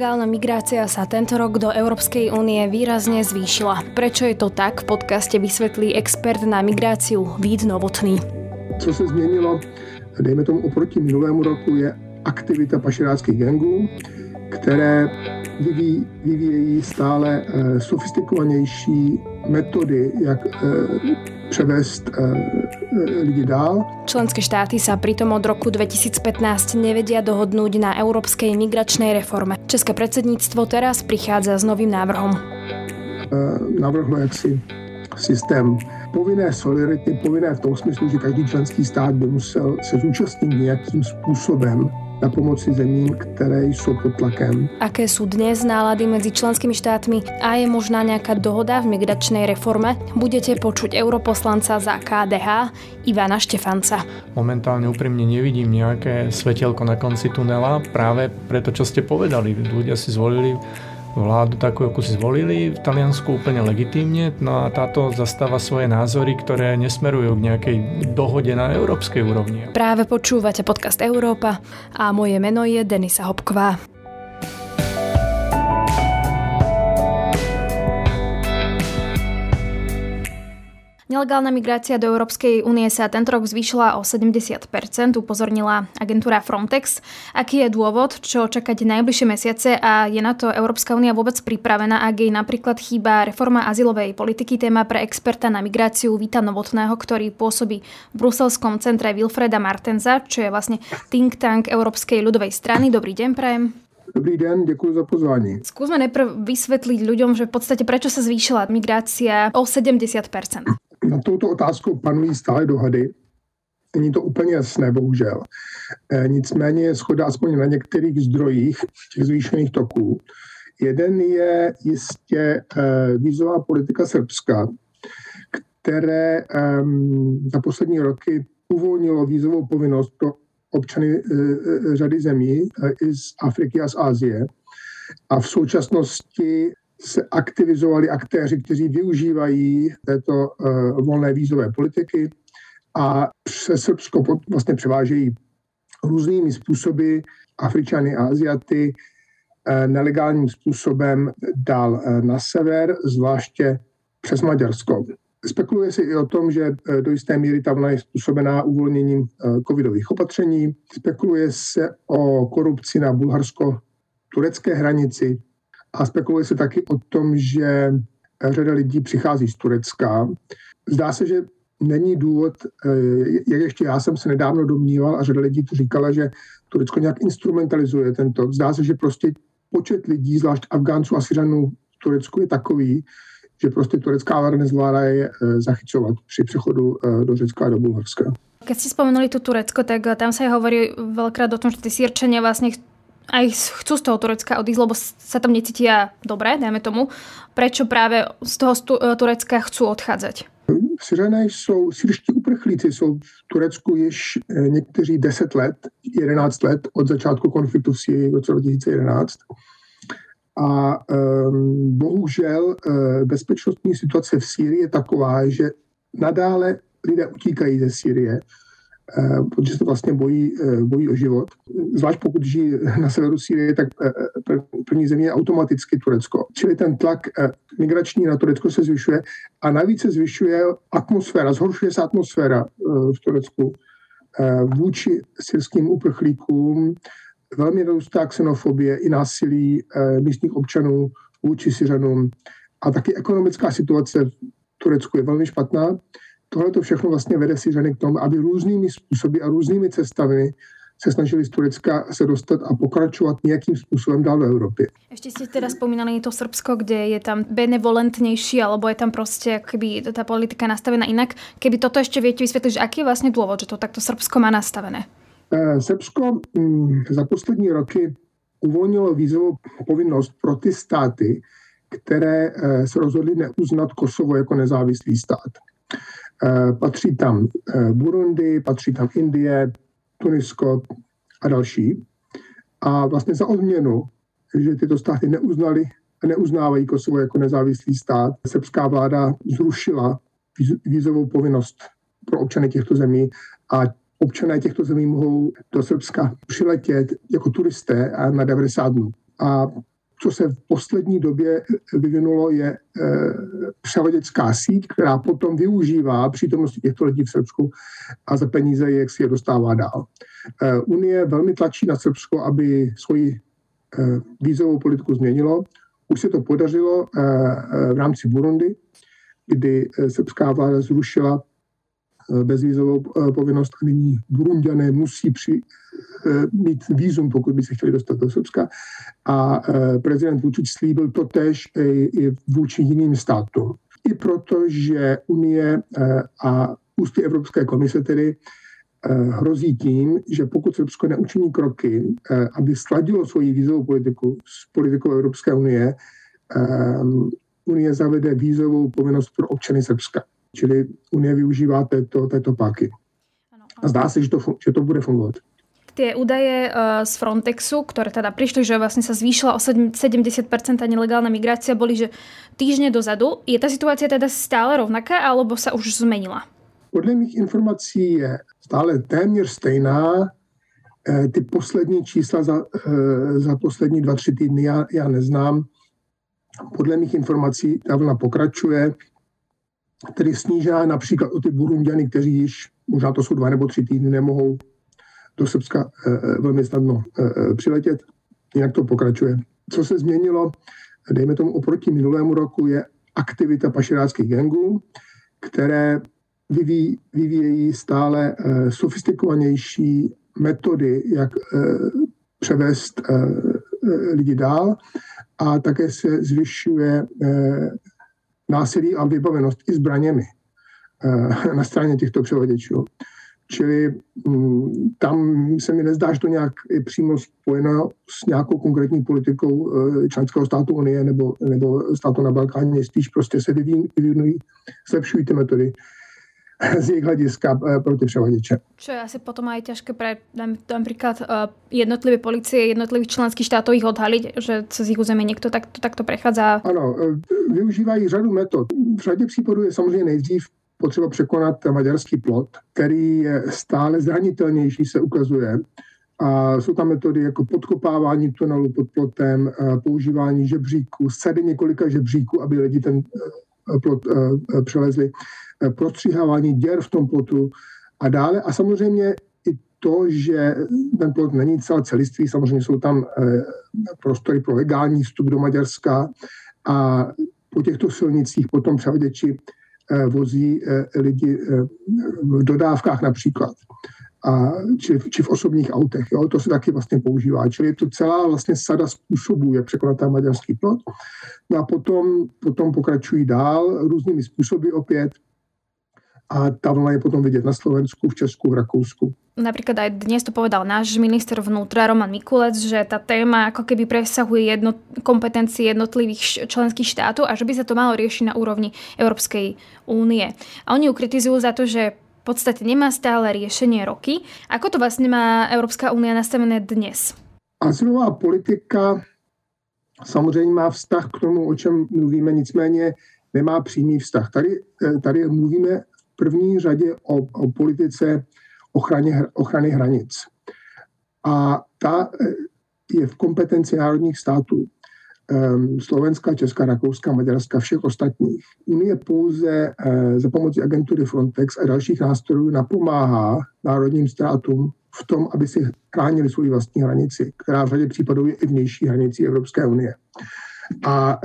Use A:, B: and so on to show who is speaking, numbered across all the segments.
A: Nelegálna migrácia sa tento rok do Európskej únie výrazne zvýšila. Prečo je to tak? V podcaste vysvetlí expert na migráciu Vít Novotný.
B: Co se změnilo, dejme tomu oproti minulému roku, je aktivita pašeráckých gangů, které vyvíjí, stále eh, sofistikovanější metody, jak eh, převést eh, lidi dál.
A: Členské štáty sa pritom od roku 2015 nevedia dohodnúť na európskej migračnej reforme. České predsedníctvo teraz prichádza s novým návrhom.
B: Navrhlo jaksi systém povinné solidarity, povinné v tom smyslu, že každý členský stát by musel se zúčastnit nějakým způsobem na pomoci zemím, ktoré sú pod tlakem.
A: Aké sú dnes nálady medzi členskými štátmi a je možná nejaká dohoda v migračnej reforme? Budete počuť europoslanca za KDH Ivana Štefanca.
C: Momentálne úprimne nevidím nejaké svetelko na konci tunela, práve preto, čo ste povedali. Ľudia si zvolili vládu takú, ako si zvolili v Taliansku úplne legitímne, no a táto zastáva svoje názory, ktoré nesmerujú k nejakej dohode na európskej úrovni.
A: Práve počúvate podcast Európa a moje meno je Denisa Hopková. Nelegálna migrácia do Európskej únie sa tento rok zvýšila o 70%, upozornila agentúra Frontex. Aký je dôvod, čo čakať najbližšie mesiace a je na to Európska únia vôbec pripravená, ak jej napríklad chýba reforma azylovej politiky, téma pre experta na migráciu Víta Novotného, ktorý pôsobí v bruselskom centre Wilfreda Martenza, čo je vlastne think tank Európskej ľudovej strany. Dobrý deň, prajem.
B: Dobrý den, děkuji za pozvání.
A: Skúsme najprv vysvetliť ľuďom, že v podstate prečo sa zvýšila migrácia o 70%
B: na touto otázku panují stále dohady. Není to úplně jasné, bohužel. E, nicméně je schoda aspoň na některých zdrojích těch zvýšených toků. Jeden je jistě e, vízová politika Srbska, které za poslední roky uvolnilo vízovou povinnost pro občany e, řady zemí i z Afriky a z Ázie. A v současnosti se aktivizovali aktéři, kteří využívají této uh, volné vízové politiky a přes Srbsko vlastně převážejí různými způsoby Afričany a Aziaty uh, nelegálním způsobem dál uh, na sever, zvláště přes Maďarsko. Spekuluje se i o tom, že do jisté míry ta vlna je způsobená uvolněním covidových opatření. Spekuluje se o korupci na bulharsko-turecké hranici, a spekuluje se taky o tom, že řada lidí přichází z Turecka. Zdá se, že není důvod, eh, jak ještě já jsem se nedávno domníval a řada lidí to říkala, že Turecko nějak instrumentalizuje tento. Zdá se, že prostě počet lidí, zvlášť Afgánců a Syřanů v Turecku je takový, že prostě turecká vláda nezvládá je eh, zachycovat při přechodu eh, do Řecka a do Bulharska.
A: Keď ste spomenuli tu Turecko, tak tam sa aj hovorí veľkrát o tom, že tí Sýrčania vlastne aj chcú z toho Turecka odísť, lebo sa tam necítia dobre, dajme tomu. Prečo práve z toho e, Turecka chcú odchádzať?
B: Syřané jsou, syrští uprchlíci jsou v Turecku již e, někteří 10 let, 11 let od začátku konfliktu v Syrii v roce 2011. A um, bohužel uh, bezpečnostní situace v Sýrii je taková, že nadále lidé utíkají ze Sýrie protože se vlastně bojí, eh, bojí o život. Zvlášť pokud žijí na severu Sýrie, tak eh, první země je automaticky Turecko. Čili ten tlak migrační na Turecko se zvyšuje a navíc se zvyšuje atmosféra, zhoršuje se atmosféra v Turecku vůči syrským uprchlíkům. Velmi narůstá xenofobie i násilí místních občanů vůči Syřanům. A taky ekonomická situace v Turecku je velmi špatná tohle to všechno vlastně vede Syřany k tomu, aby různými způsoby a různými cestami se snažili z Turecka se dostat a pokračovat nějakým způsobem dál do Európy.
A: Ešte ste teda spomínali to Srbsko, kde je tam benevolentnejší, alebo je tam proste keby tá politika nastavená inak. Keby toto ešte viete vysvetliť, že aký je vlastne dôvod, že to takto Srbsko má nastavené?
B: Eh, Srbsko hm, za poslední roky uvolnilo vízovou povinnost pro ty státy, které eh, se rozhodly neuznat Kosovo jako nezávislý stát. Eh, patří tam eh, Burundi, patří tam Indie, Tunisko a další. A vlastně za odměnu, že tyto státy neuznali a neuznávají Kosovo jako nezávislý stát, srbská vláda zrušila vízovou povinnost pro občany těchto zemí a občané těchto zemí mohou do Srbska přiletět jako turisté na 90 dnů. A co se v poslední době vyvinulo, je převaděčská síť, která potom využívá přítomnosti těchto lidí v Srbsku a za peníze jak si je dostává dál. Unie velmi tlačí na Srbsko, aby svoji vízovou politiku změnilo. Už se to podařilo v rámci Burundi, kdy srbská vláda zrušila bezvízovou povinnost a nyní Burundiané musí při, mít vízum, pokud by se chtěli dostat do Srbska. A prezident Vučić slíbil to tež i vůči jiným státům. I proto, že Unie a ústy Evropské komise tedy hrozí tím, že pokud Srbsko neučiní kroky, aby sladilo svoji vízovou politiku s politikou Evropské unie, Unie zavede vízovou povinnost pro občany Srbska. Čili Unie využívá této, této páky. A zdá se, že to, že to bude fungovat.
A: Tie údaje z Frontexu, ktoré teda prišli, že vlastne sa zvýšila o 70% nelegálna migrácia, boli, že týždne dozadu. Je tá situácia teda stále rovnaká, alebo sa už zmenila?
B: Podle mých informací je stále téměř stejná. Ty poslední čísla za, za poslední dva, tři týdny já, já neznám. Podle mých informací ta vlna pokračuje tedy snížená například o ty Burundiany, kteří již, možná to jsou dva nebo tři týdny, nemohou do Srbska velmi snadno přiletět. Jinak to pokračuje. Co se změnilo, dejme tomu oproti minulému roku, je aktivita pašeráckých gangů, které vyvíjí, vyvíjejí stále sofistikovanější metody, jak převést lidi dál a také se zvyšuje násilí a vybavenost i zbraněmi na straně těchto převaděčů. Čili tam se mi nezdá, že to nějak je přímo spojeno s nějakou konkrétní politikou členského státu Unie nebo, nebo státu na Balkáně. Spíš prostě se vyvíjí, zlepšují ty metody z jejich hlediska pro ty převaděče.
A: Čo je asi potom aj ťažké pre napríklad jednotlivé policie jednotlivých členských štátov ich odhaliť, že cez ich území niekto takto, takto prechádza?
B: Ano, využívají řadu metod. V řadě případů je samozřejmě nejdřív potřeba překonat maďarský plot, který je stále zranitelnější, se ukazuje. A jsou tam metody jako podkopávání tunelu pod plotem, používání žebříků, sady několika žebříků, aby lidi ten plot přelezli, prostříhávání děr v tom plotu a dále. A samozřejmě i to, že ten plot není celá celistvý, samozřejmě jsou tam prostory pro legální vstup do Maďarska a po těchto silnicích potom převaděči vozí lidi v dodávkách například. A, či, či v osobních autech. Jo? To se taky vlastně používá. Čili je to celá vlastně sada způsobů, jak překonat ten maďarský plot. No a potom, potom pokračují dál různými způsoby opět. A tá vlna je potom vidieť na Slovensku, v Česku, v Rakúsku.
A: Napríklad aj dnes to povedal náš minister vnútra Roman Mikulec, že tá téma ako keby presahuje jedno, kompetencie jednotlivých členských štátov a že by sa to malo riešiť na úrovni Európskej únie. A oni ju kritizujú za to, že v podstate nemá stále riešenie roky. Ako to vlastne má Európska únia nastavené dnes?
B: Azylová politika samozřejmě má vztah k tomu, o čem mluvíme, nicméně nemá přímý vztah. Tady, tady mluvíme první řadě o, o politice ochraně, ochrany hranic. A ta je v kompetenci národních států. Slovenska, Česká, Rakouska, Maďarska, všech ostatních. Unie pouze za pomocí agentury Frontex a dalších nástrojů napomáhá národním státům v tom, aby si chránili svou vlastní hranici, která v řadě případů je i vnější hranicí Evropské unie. A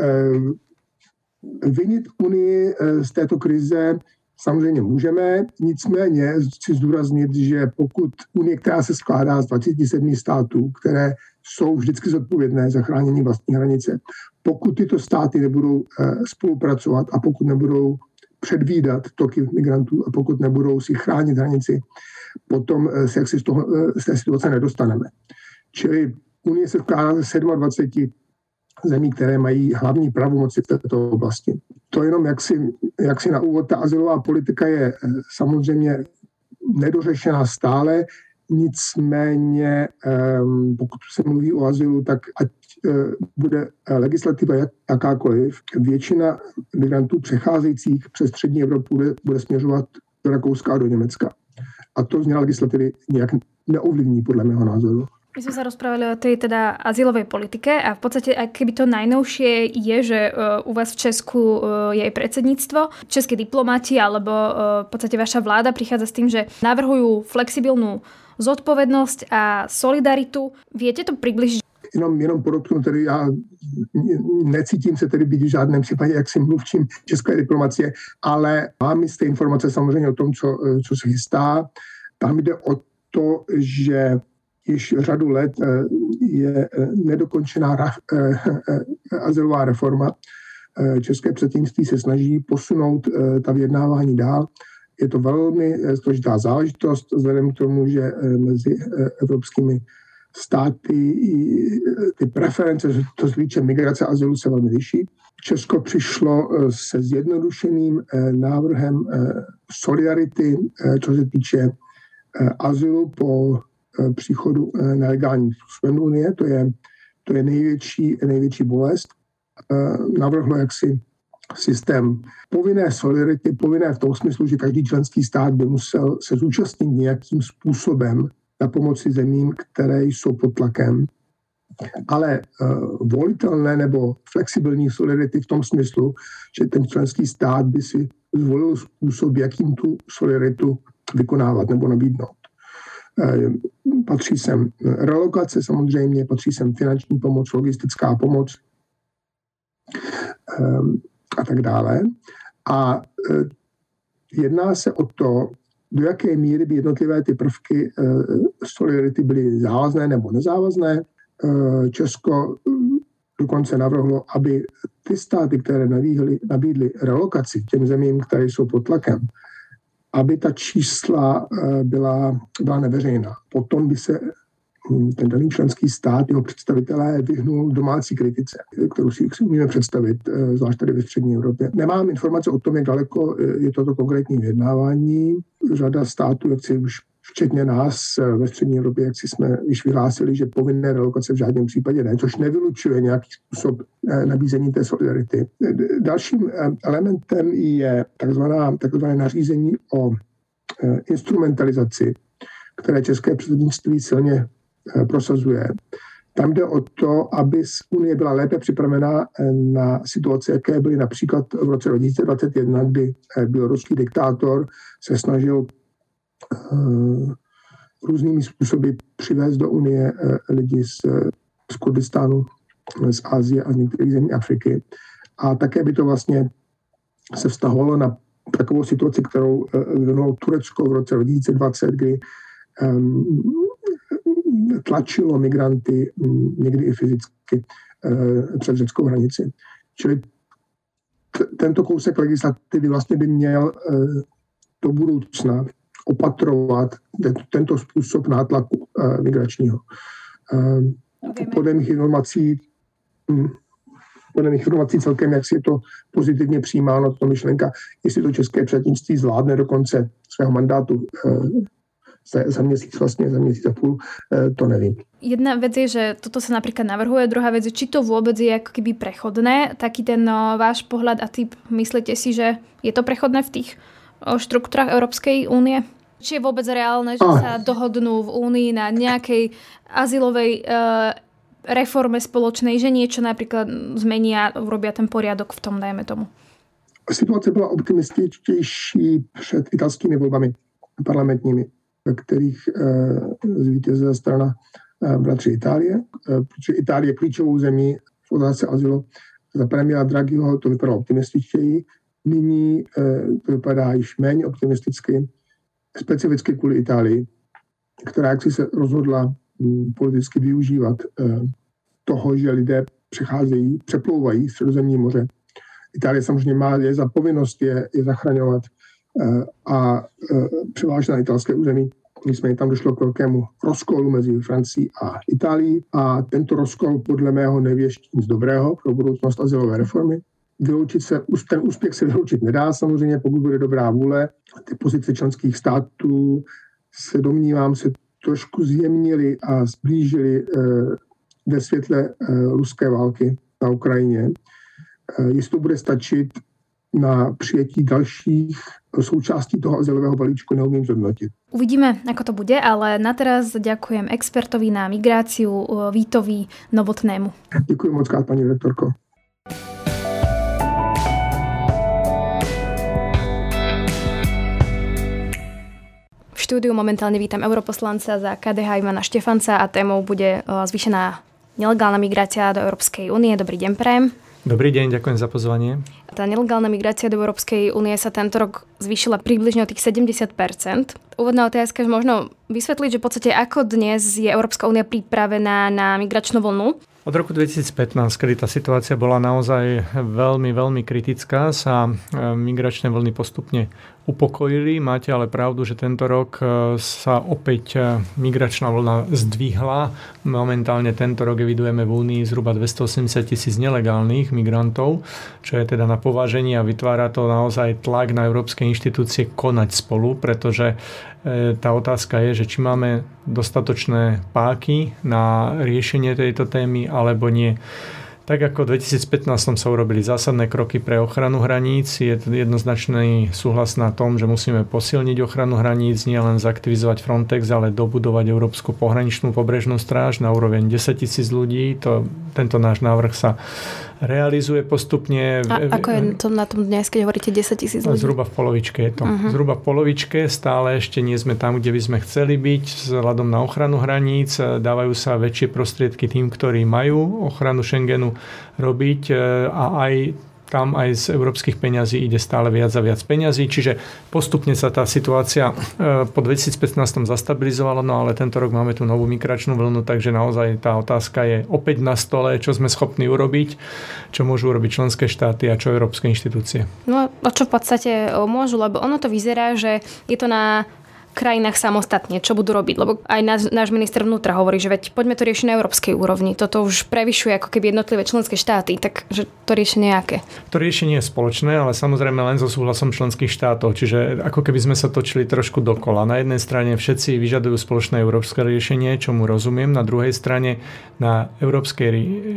B: vinit Unii z této krize Samozřejmě můžeme, nicméně chci zdůraznit, že pokud Unie, která se skládá z 27 států, které jsou vždycky zodpovědné za chránění vlastní hranice, pokud tyto státy nebudou spolupracovat a pokud nebudou předvídat toky migrantů a pokud nebudou si chránit hranici, potom se jaksi z, toho, z té situace nedostaneme. Čili Unie se vkládá ze 27 zemí, které mají hlavní pravomoci v této oblasti. To jenom jak si, jak si na úvod, ta azylová politika je samozřejmě nedořešená stále, nicméně pokud se mluví o azylu, tak ať bude legislativa jakákoliv, většina migrantů přecházejících přes střední Evropu bude, bude směřovat do Rakouska a do Německa. A to změna legislativy nějak neovlivní, podle mého názoru.
A: My sme sa rozprávali o tej teda azylovej politike a v podstate, ak keby to najnovšie je, že uh, u vás v Česku uh, je aj predsedníctvo, českí diplomati alebo uh, v podstate vaša vláda prichádza s tým, že navrhujú flexibilnú zodpovednosť a solidaritu. Viete to približiť?
B: Jenom, jenom podotknu, tedy já necítím se tedy být v žádném případě jaksi mluvčím české diplomacie, ale mám jisté informace samozřejmě o tom, co, co se chystá. Tam jde o to, že již řadu let eh, je eh, nedokončená eh, azylová reforma. České předsednictví se snaží posunout ta vyjednávání dál. Je to velmi složitá záležitost vzhledem k tomu, že mezi evropskými státy ty preference, to se migrace a azylu, se velmi liší. Česko přišlo se zjednodušeným návrhem solidarity, co se týče azylu po příchodu eh, nelegálních způsobem Unie, to je, to je největší, největší bolest. Eh, navrhlo jaksi systém povinné solidarity, povinné v tom smyslu, že každý členský stát by musel se zúčastnit nějakým způsobem na pomoci zemím, které jsou pod tlakem, ale uh, volitelné nebo flexibilní solidarity v tom smyslu, že ten členský stát by si zvolil způsob, jakým tu solidaritu vykonávat nebo nabídnout. Eh, patří sem relokace samozřejmě, patří sem finanční pomoc, logistická pomoc ehm, a tak dále. A eh, jedná se o to, do jaké míry by jednotlivé ty prvky eh, solidarity byly závazné nebo nezávazné. Česko dokonce navrhlo, aby ty státy, které nabídly, nabídly relokaci těm zemím, které jsou pod tlakem, aby ta čísla eh, byla, byla neveřejná. Potom by se hm, ten daný členský stát, jeho představitelé vyhnul domácí kritice, kterou si, umíme představit, eh, zvlášť tady ve střední Evropě. Nemám informace o tom, jak daleko eh, je toto konkrétní vyjednávání. Řada států, jak si už včetně nás eh, ve střední Evropě, jak si jsme již vyhlásili, že povinné relokace v žádném případě ne, což nevylučuje nějaký způsob eh, nabízení té solidarity. Dalším eh, elementem je takzvaná, takzvané nařízení o instrumentalizaci, které české předsednictví silně prosazuje. Tam jde o to, aby Unie byla lépe připravená na situace, jaké byly například v roce 2021, kdy běloruský diktátor se snažil různými způsoby přivést do Unie eh, lidi z, z Kurdistánu, z Asie a z některých zemí Afriky. A také by to vlastně se vztahovalo na takovou situaci, kterou eh, vyvinulo Turecko v roce 2020, kdy um, tlačilo migranty um, někdy i fyzicky před řeckou hranici. Čili tento kousek legislativy vlastně by měl do budoucna opatrovat tento způsob nátlaku eh, migračního. Eh, podle mých informací hm, podle mých informací celkem, jak si je to pozitivně přijímáno, to myšlenka, jestli to české předsednictví zvládne do konce svého mandátu eh, za, za měsíc vlastně, za měsíc a půl, to nevím.
A: Jedna vec je, že toto sa napríklad navrhuje, druhá vec je, či to vôbec je ako keby prechodné. Taký ten no, váš pohľad a typ, myslíte si, že je to prechodné v tých štruktúrach Európskej únie? Či je vôbec reálne, že sa dohodnú v Únii na nejakej azylovej uh, reforme spoločnej, že niečo napríklad zmenia, urobia ten poriadok v tom, dajme tomu?
B: Situace byla optimističtější před italskými volbami parlamentními, ve kterých uh, zvítězila strana uh, bratři Itálie, uh, protože Itálie je klíčovou zemí v otázce azylu. Za premiéra Draghiho to vypadalo optimističtěji, nyní uh, to vypadá již méně optimisticky specificky kvůli Itálii, která jak si se rozhodla mm, politicky využívat eh, toho, že lidé přecházejí, přeplouvají středozemní moře. Itálie samozřejmě má, je za povinnost je, je zachraňovat eh, a eh, převážně na italské území. Nicméně tam došlo k velkému rozkolu mezi Francií a Itálií a tento rozkol podle mého nevěští nic dobrého pro budoucnost azylové reformy vyloučit se, ten úspěch se vyloučit nedá samozřejmě, pokud bude dobrá vůle. Ty pozice členských států se domnívám se trošku zjemnili a zblížili eh, ve světle eh, ruské války na Ukrajině. Eh, jestli to bude stačit, na přijetí dalších součástí toho azylového balíčku neumím zhodnotit.
A: Uvidíme, ako to bude, ale na teraz ďakujem expertovi na migráciu Vítovi Novotnému.
B: Děkuji moc krát, paní rektorko.
A: Štúdiu momentálne vítam europoslanca za KDH Ivana Štefanca a témou bude zvýšená nelegálna migrácia do Európskej únie. Dobrý deň, Prem.
C: Dobrý deň, ďakujem za pozvanie.
A: Tá nelegálna migrácia do Európskej únie sa tento rok zvýšila približne o tých 70 Úvodná otázka možno vysvetliť, že v podstate ako dnes je Európska únia pripravená na migračnú vlnu?
C: Od roku 2015, kedy tá situácia bola naozaj veľmi, veľmi kritická, sa e, migračné vlny postupne upokojili. Máte ale pravdu, že tento rok e, sa opäť e, migračná vlna zdvihla. Momentálne tento rok evidujeme v Únii zhruba 280 tisíc nelegálnych migrantov, čo je teda na pováženie a vytvára to naozaj tlak na európske inštitúcie konať spolu, pretože e, tá otázka je, že či máme dostatočné páky na riešenie tejto témy alebo nie. Tak ako v 2015 sa urobili zásadné kroky pre ochranu hraníc, je jednoznačný súhlas na tom, že musíme posilniť ochranu hraníc, nielen zaktivizovať Frontex, ale dobudovať Európsku pohraničnú pobrežnú stráž na úroveň 10 tisíc ľudí. To, tento náš návrh sa realizuje postupne.
A: A ako je to na tom dnes, keď hovoríte 10 tisíc ľudí?
C: Zhruba v polovičke je to. Uh-huh. Zhruba v polovičke, stále ešte nie sme tam, kde by sme chceli byť, vzhľadom na ochranu hraníc. Dávajú sa väčšie prostriedky tým, ktorí majú ochranu Schengenu robiť e, a aj tam aj z európskych peňazí ide stále viac a viac peňazí, čiže postupne sa tá situácia e, po 2015 zastabilizovala, no ale tento rok máme tú novú migračnú vlnu, takže naozaj tá otázka je opäť na stole, čo sme schopní urobiť, čo môžu urobiť členské štáty a čo európske inštitúcie.
A: No a čo v podstate e, môžu, lebo ono to vyzerá, že je to na krajinách samostatne, čo budú robiť. Lebo aj náš, náš minister vnútra hovorí, že veď poďme to riešiť na európskej úrovni. Toto už prevyšuje ako keby jednotlivé členské štáty, takže to riešenie aké?
C: To riešenie je spoločné, ale samozrejme len so súhlasom členských štátov. Čiže ako keby sme sa točili trošku dokola. Na jednej strane všetci vyžadujú spoločné európske riešenie, čo mu rozumiem. Na druhej strane na európskej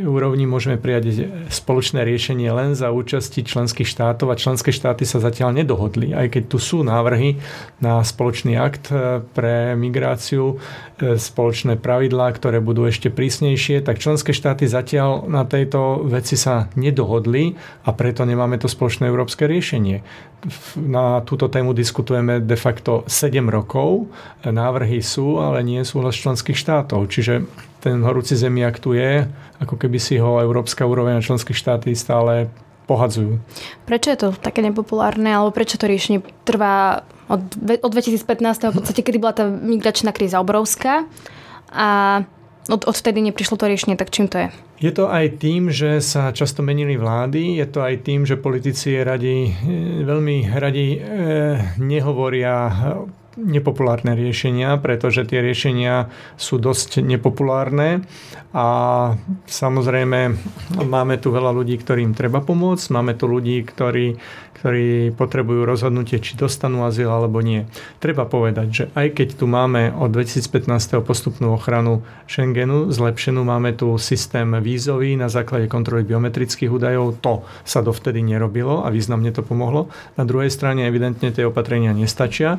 C: úrovni môžeme prijať spoločné riešenie len za účasti členských štátov a členské štáty sa zatiaľ nedohodli. Aj keď tu sú návrhy na spoločný akt e, pre migráciu, e, spoločné pravidlá, ktoré budú ešte prísnejšie, tak členské štáty zatiaľ na tejto veci sa nedohodli a preto nemáme to spoločné európske riešenie. Na túto tému diskutujeme de facto 7 rokov. Návrhy sú, ale nie sú hlas členských štátov. Čiže ten horúci zemiak tu je, ako keby si ho európska úroveň a členské štáty stále pohadzujú.
A: Prečo je to také nepopulárne, alebo prečo to riešenie trvá od, od 2015. v podstate, kedy bola tá migračná kríza obrovská a od, odvtedy neprišlo to riešenie, tak čím to je?
C: Je to aj tým, že sa často menili vlády, je to aj tým, že politici radi, veľmi radi e, nehovoria nepopulárne riešenia, pretože tie riešenia sú dosť nepopulárne a samozrejme máme tu veľa ľudí, ktorým treba pomôcť, máme tu ľudí, ktorí, ktorí potrebujú rozhodnutie, či dostanú azyl alebo nie. Treba povedať, že aj keď tu máme od 2015. postupnú ochranu Schengenu, zlepšenú máme tu systém vízový na základe kontroly biometrických údajov, to sa dovtedy nerobilo a významne to pomohlo. Na druhej strane evidentne tie opatrenia nestačia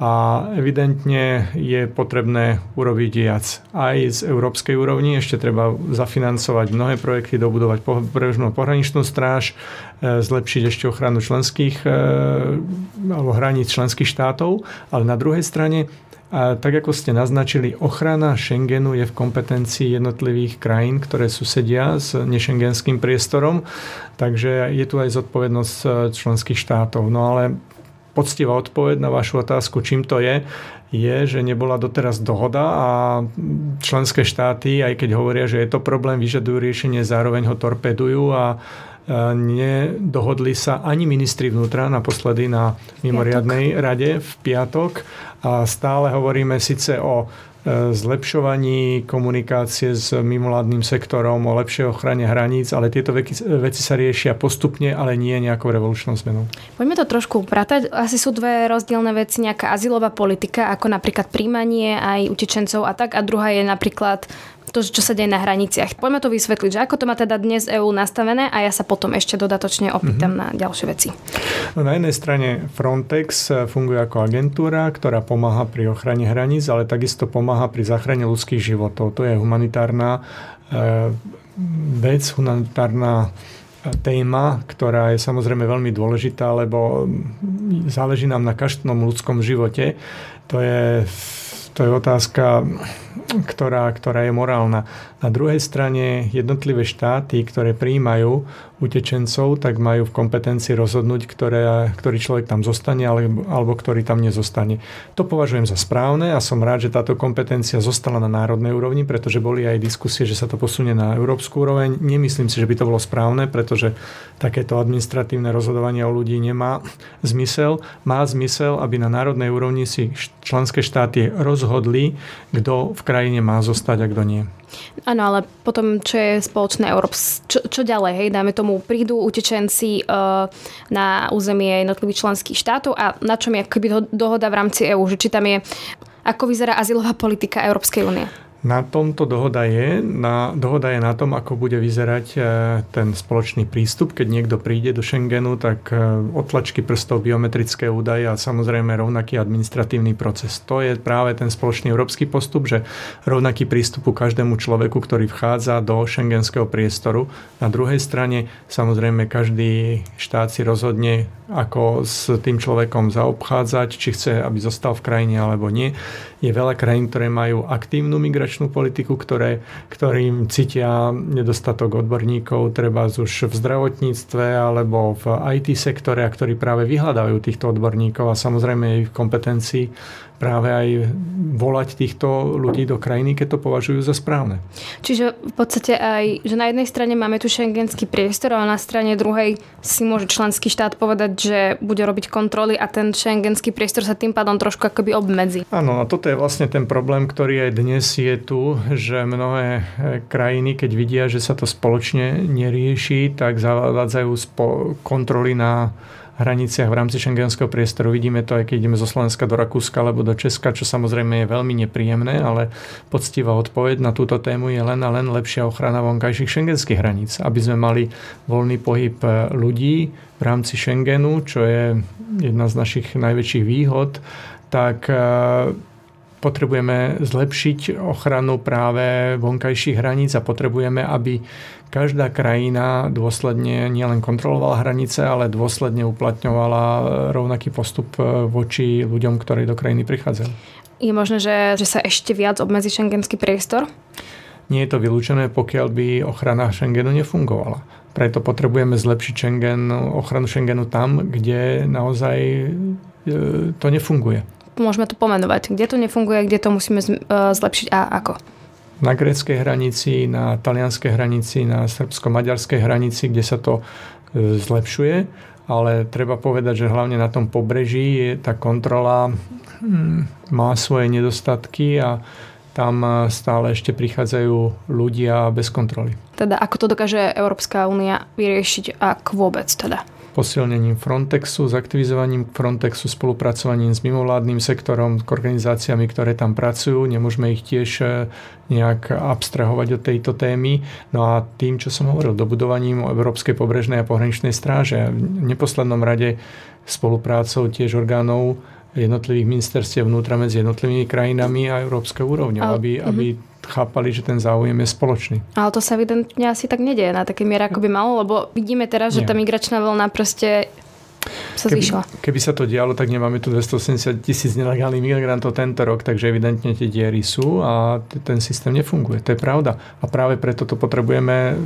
C: a evidentne je potrebné urobiť viac. Aj z európskej úrovni ešte treba zafinancovať mnohé projekty, dobudovať pobrežnú pohraničnú stráž, e, zlepšiť ešte ochranu členských e, alebo hraníc členských štátov, ale na druhej strane a tak ako ste naznačili, ochrana Schengenu je v kompetencii jednotlivých krajín, ktoré susedia s nešengenským priestorom, takže je tu aj zodpovednosť e, členských štátov. No ale poctivá odpoveď na vašu otázku, čím to je, je, že nebola doteraz dohoda a členské štáty, aj keď hovoria, že je to problém, vyžadujú riešenie, zároveň ho torpedujú a nedohodli sa ani ministri vnútra naposledy na mimoriadnej rade v piatok a stále hovoríme síce o E, zlepšovaní komunikácie s mimovládnym sektorom, o lepšej ochrane hraníc, ale tieto veci, veci sa riešia postupne, ale nie nejakou revolučnou zmenou.
A: Poďme to trošku upratať. Asi sú dve rozdielne veci, nejaká azylová politika, ako napríklad príjmanie aj utečencov a tak, a druhá je napríklad to, čo sa deje na hraniciach. Poďme to vysvetliť, že ako to má teda dnes EÚ nastavené a ja sa potom ešte dodatočne opýtam mm-hmm. na ďalšie veci.
C: No, na jednej strane Frontex funguje ako agentúra, ktorá pomáha pri ochrane hraníc, ale takisto pomáha pri záchrane ľudských životov. To je humanitárna e, vec, humanitárna téma, ktorá je samozrejme veľmi dôležitá, lebo záleží nám na každom ľudskom živote. To je, to je otázka, ktorá, ktorá je morálna. Na druhej strane jednotlivé štáty, ktoré prijímajú utečencov, tak majú v kompetencii rozhodnúť, ktoré, ktorý človek tam zostane alebo, alebo ktorý tam nezostane. To považujem za správne a som rád, že táto kompetencia zostala na národnej úrovni, pretože boli aj diskusie, že sa to posunie na európsku úroveň. Nemyslím si, že by to bolo správne, pretože takéto administratívne rozhodovanie o ľudí nemá zmysel. Má zmysel, aby na národnej úrovni si členské štáty rozhodli, kto v krajine má zostať a kto nie.
A: Áno, ale potom, čo je spoločné Európs... Čo, čo ďalej, hej? Dáme tomu, prídu utečenci uh, na územie jednotlivých členských štátov a na čom je keby dohoda v rámci EÚ, že či tam je ako vyzerá azylová politika Európskej únie?
C: Na tomto dohoda je. Na, dohoda je na tom, ako bude vyzerať e, ten spoločný prístup. Keď niekto príde do Schengenu, tak e, otlačky prstov, biometrické údaje a samozrejme rovnaký administratívny proces. To je práve ten spoločný európsky postup, že rovnaký prístup ku každému človeku, ktorý vchádza do šengenského priestoru. Na druhej strane samozrejme každý štát si rozhodne, ako s tým človekom zaobchádzať, či chce, aby zostal v krajine alebo nie. Je veľa krajín, ktoré majú aktívnu migračnú migračnú politiku, ktoré, ktorým cítia nedostatok odborníkov, treba už v zdravotníctve alebo v IT sektore, a ktorí práve vyhľadávajú týchto odborníkov a samozrejme ich kompetencii práve aj volať týchto ľudí do krajiny, keď to považujú za správne.
A: Čiže v podstate aj, že na jednej strane máme tu šengenský priestor, a na strane druhej si môže členský štát povedať, že bude robiť kontroly a ten šengenský priestor sa tým pádom trošku akoby obmedzi.
C: Áno, a toto je vlastne ten problém, ktorý aj dnes je tu, že mnohé e, krajiny, keď vidia, že sa to spoločne nerieši, tak zavádzajú kontroly na hraniciach v rámci šengenského priestoru. Vidíme to aj keď ideme zo Slovenska do Rakúska alebo do Česka, čo samozrejme je veľmi nepríjemné, ale poctivá odpoveď na túto tému je len a len lepšia ochrana vonkajších šengenských hraníc, aby sme mali voľný pohyb e, ľudí v rámci Schengenu, čo je jedna z našich najväčších výhod, tak e, potrebujeme zlepšiť ochranu práve vonkajších hraníc a potrebujeme, aby každá krajina dôsledne nielen kontrolovala hranice, ale dôsledne uplatňovala rovnaký postup voči ľuďom, ktorí do krajiny prichádzajú.
A: Je možné, že, že sa ešte viac obmedzí šengenský priestor?
C: Nie je to vylúčené, pokiaľ by ochrana Schengenu nefungovala. Preto potrebujeme zlepšiť Schengen, ochranu Schengenu tam, kde naozaj e, to nefunguje
A: môžeme to pomenovať. Kde to nefunguje, kde to musíme e, zlepšiť a ako?
C: Na gréckej hranici, na talianskej hranici, na srbsko-maďarskej hranici, kde sa to e, zlepšuje, ale treba povedať, že hlavne na tom pobreží je tá kontrola hm, má svoje nedostatky a tam e, stále ešte prichádzajú ľudia bez kontroly.
A: Teda ako to dokáže Európska únia vyriešiť, ak vôbec teda?
C: Posilnením Frontexu, s aktivizovaním Frontexu, spolupracovaním s mimovládnym sektorom, s organizáciami, ktoré tam pracujú. Nemôžeme ich tiež e, nejak abstrahovať od tejto témy. No a tým, čo som hovoril, dobudovaním Európskej pobrežnej a pohraničnej stráže. V neposlednom rade spoluprácou tiež orgánov jednotlivých ministerstiev vnútra medzi jednotlivými krajinami a európskou úrovňou, aby, uh-huh. aby chápali, že ten záujem je spoločný.
A: Ale to sa evidentne asi tak nedieje na takej miere, ako by malo, lebo vidíme teraz, že Nie. tá migračná vlna proste sa
C: keby, keby sa to dialo, tak nemáme tu 280 tisíc nelegálnych migrantov tento rok, takže evidentne tie diery sú a ten systém nefunguje. To je pravda. A práve preto to potrebujeme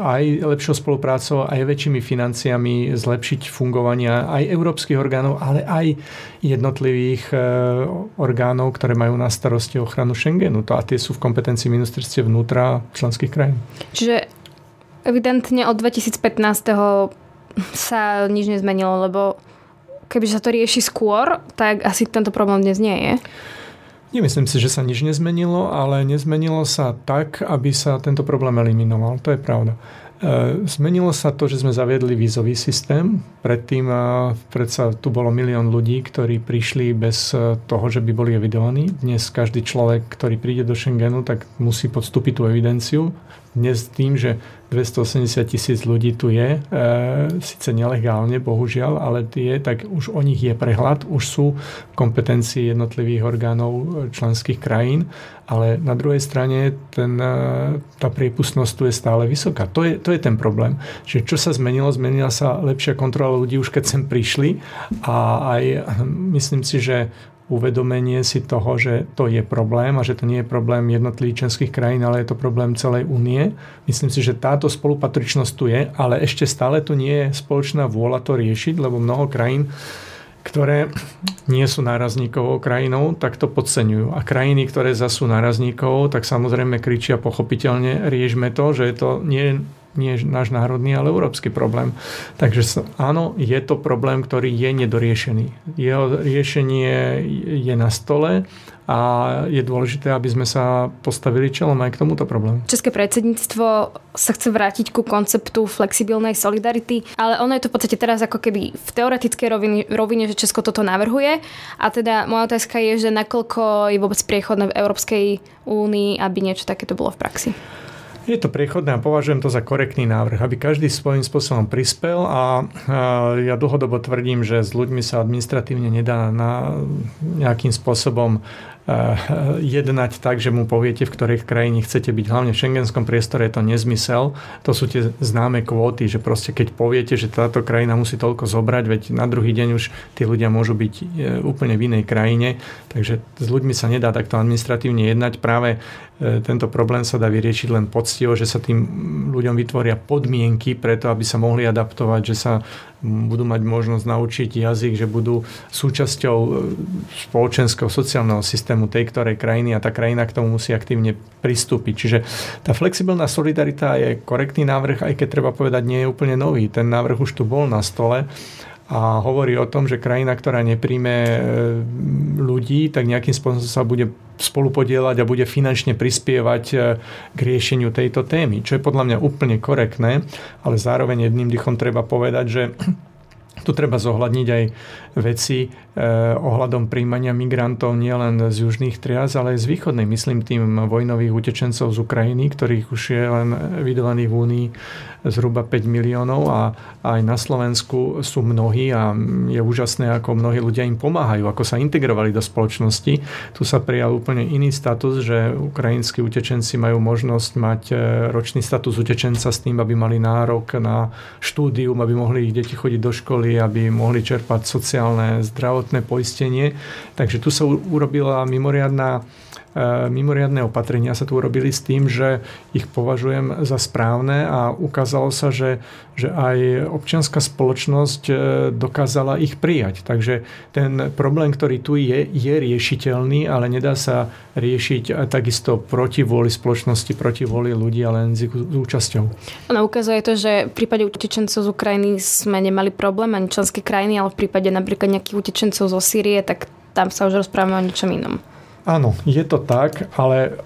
C: aj lepšou spoluprácou, aj väčšími financiami zlepšiť fungovania aj európskych orgánov, ale aj jednotlivých e, orgánov, ktoré majú na starosti ochranu Schengenu. To, a tie sú v kompetencii ministerstve vnútra členských krajín.
A: Čiže evidentne od 2015 sa nič nezmenilo, lebo keby sa to rieši skôr, tak asi tento problém dnes nie je.
C: Nemyslím si, že sa nič nezmenilo, ale nezmenilo sa tak, aby sa tento problém eliminoval. To je pravda. Zmenilo sa to, že sme zaviedli vízový systém. Predtým predsa tu bolo milión ľudí, ktorí prišli bez toho, že by boli evidovaní. Dnes každý človek, ktorý príde do Schengenu, tak musí podstúpiť tú evidenciu dnes tým, že 280 tisíc ľudí tu je, e, síce nelegálne, bohužiaľ, ale je, tak už o nich je prehľad, už sú kompetencii jednotlivých orgánov e, členských krajín, ale na druhej strane ten, e, tá priepustnosť tu je stále vysoká. To je, to je ten problém. Čiže čo sa zmenilo? Zmenila sa lepšia kontrola ľudí už keď sem prišli a aj myslím si, že uvedomenie si toho, že to je problém a že to nie je problém jednotlivých členských krajín, ale je to problém celej únie. Myslím si, že táto spolupatričnosť tu je, ale ešte stále tu nie je spoločná vôľa to riešiť, lebo mnoho krajín ktoré nie sú nárazníkovou krajinou, tak to podceňujú. A krajiny, ktoré zasú nárazníkovou, tak samozrejme kričia pochopiteľne, riešme to, že je to nie nie náš národný, ale európsky problém. Takže áno, je to problém, ktorý je nedoriešený. Jeho riešenie je na stole a je dôležité, aby sme sa postavili čelom aj k tomuto problému.
A: České predsedníctvo sa chce vrátiť ku konceptu flexibilnej solidarity, ale ono je to v podstate teraz ako keby v teoretickej rovine, rovine, že Česko toto navrhuje. A teda moja otázka je, že nakoľko je vôbec priechodné v Európskej únii, aby niečo takéto bolo v praxi.
C: Je to priechodné a považujem to za korektný návrh, aby každý svojím spôsobom prispel a ja dlhodobo tvrdím, že s ľuďmi sa administratívne nedá na nejakým spôsobom jednať tak, že mu poviete, v ktorej krajine chcete byť. Hlavne v šengenskom priestore je to nezmysel. To sú tie známe kvóty, že proste keď poviete, že táto krajina musí toľko zobrať, veď na druhý deň už tí ľudia môžu byť eh, úplne v inej krajine. Takže s ľuďmi sa nedá takto administratívne jednať. Práve eh, tento problém sa dá vyriešiť len poctivo, že sa tým ľuďom vytvoria podmienky preto, aby sa mohli adaptovať, že sa budú mať možnosť naučiť jazyk, že budú súčasťou spoločenského sociálneho systému tej ktorej krajiny a tá krajina k tomu musí aktívne pristúpiť. Čiže tá flexibilná solidarita je korektný návrh, aj keď treba povedať, nie je úplne nový. Ten návrh už tu bol na stole a hovorí o tom, že krajina, ktorá nepríjme e, ľudí, tak nejakým spôsobom sa bude spolupodielať a bude finančne prispievať e, k riešeniu tejto témy, čo je podľa mňa úplne korektné, ale zároveň jedným dýchom treba povedať, že tu treba zohľadniť aj veci ohľadom príjmania migrantov nielen z južných triaz, ale aj z východnej. Myslím tým vojnových utečencov z Ukrajiny, ktorých už je len evidovaných v Únii zhruba 5 miliónov a aj na Slovensku sú mnohí a je úžasné, ako mnohí ľudia im pomáhajú, ako sa integrovali do spoločnosti. Tu sa prijal úplne iný status, že ukrajinskí utečenci majú možnosť mať eh, ročný status utečenca s tým, aby mali nárok na štúdium, aby mohli ich deti chodiť do školy, aby mohli čerpať sociálne, zdravotné poistenie. Takže tu sa urobila mimoriadná e, mimoriadné opatrenia sa tu urobili s tým, že ich považujem za správne a ukázalo sa, že, že aj občianská spoločnosť e, dokázala ich prijať. Takže ten problém, ktorý tu je, je riešiteľný, ale nedá sa riešiť takisto proti vôli spoločnosti, proti vôli ľudí, ale len s účasťou.
A: Ono ukazuje to, že v prípade utečencov z Ukrajiny sme nemali problém ani členské krajiny, ale v prípade napríklad nejakých utečencov zo Sýrie, tak tam sa už rozprávame o ničom inom.
C: Áno, je to tak, ale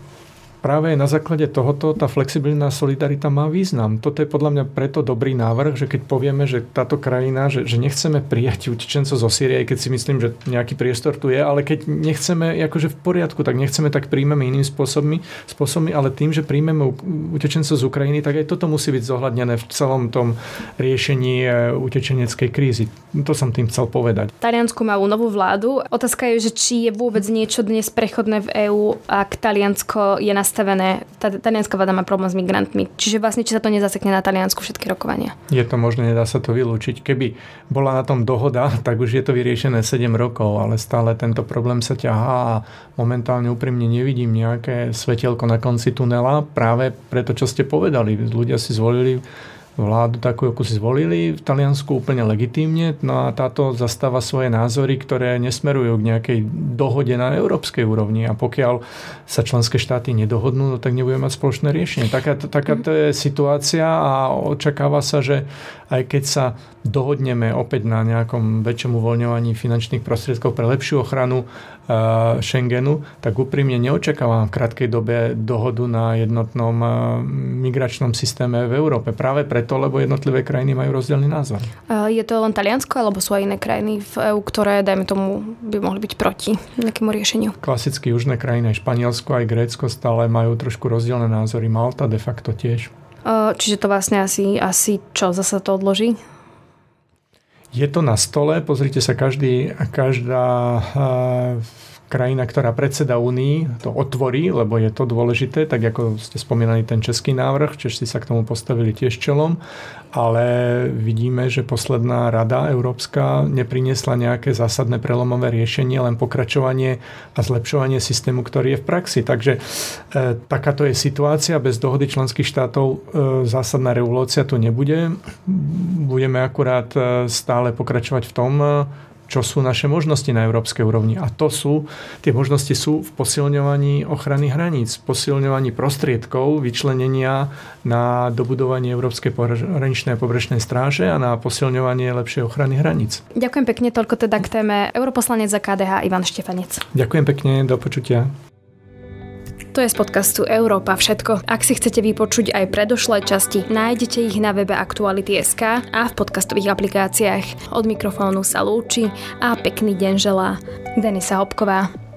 C: práve na základe tohoto tá flexibilná solidarita má význam. Toto je podľa mňa preto dobrý návrh, že keď povieme, že táto krajina, že, že nechceme prijať utečencov zo Sýrie, keď si myslím, že nejaký priestor tu je, ale keď nechceme akože v poriadku, tak nechceme, tak príjmeme iným spôsobmi, spôsobmi ale tým, že príjmeme utečencov z Ukrajiny, tak aj toto musí byť zohľadnené v celom tom riešení e, utečeneckej krízy. To som tým chcel povedať.
A: Taliansku má novú vládu. Otázka je, že či je vôbec niečo dnes prechodné v EÚ, ak Taliansko je na nastavené, tá talianská vláda má problém s migrantmi. Čiže vlastne, či sa to nezasekne na Taliansku všetky rokovania.
C: Je to možné, nedá sa to vylúčiť. Keby bola na tom dohoda, tak už je to vyriešené 7 rokov, ale stále tento problém sa ťahá a momentálne úprimne nevidím nejaké svetielko na konci tunela práve preto, čo ste povedali. Ľudia si zvolili vládu takú, ako si zvolili v Taliansku úplne legitímne. No a táto zastáva svoje názory, ktoré nesmerujú k nejakej dohode na európskej úrovni. A pokiaľ sa členské štáty nedohodnú, no tak nebudeme mať spoločné riešenie. Taká, taká to je situácia a očakáva sa, že aj keď sa dohodneme opäť na nejakom väčšom uvoľňovaní finančných prostriedkov pre lepšiu ochranu Schengenu, tak úprimne neočakávam v krátkej dobe dohodu na jednotnom migračnom systéme v Európe. Práve preto, lebo jednotlivé krajiny majú rozdielný názor.
A: Je to len Taliansko, alebo sú aj iné krajiny v EU, ktoré, dajme tomu, by mohli byť proti nejakému riešeniu?
C: Klasicky južné krajiny, aj Španielsko, aj Grécko stále majú trošku rozdielne názory. Malta de facto tiež.
A: Čiže to vlastne asi, asi čo, zase to odloží?
C: Je to na stole, pozrite sa, každý, každá krajina, ktorá predseda Únii, to otvorí, lebo je to dôležité, tak ako ste spomínali ten český návrh, Češi sa k tomu postavili tiež čelom, ale vidíme, že posledná rada európska nepriniesla nejaké zásadné prelomové riešenie, len pokračovanie a zlepšovanie systému, ktorý je v praxi. Takže e, takáto je situácia. Bez dohody členských štátov e, zásadná revolúcia tu nebude. Budeme akurát e, stále pokračovať v tom, čo sú naše možnosti na európskej úrovni. A to sú, tie možnosti sú v posilňovaní ochrany hraníc, posilňovaní prostriedkov, vyčlenenia na dobudovanie Európskej pohraničnej a pobrečnej stráže a na posilňovanie lepšej ochrany hraníc.
A: Ďakujem pekne, toľko teda k téme europoslanec za KDH Ivan Štefanec.
C: Ďakujem pekne, do počutia.
A: To je z podcastu Európa všetko. Ak si chcete vypočuť aj predošlé časti, nájdete ich na webe Aktuality.sk a v podcastových aplikáciách. Od mikrofónu sa lúči a pekný deň želá Denisa Hopková.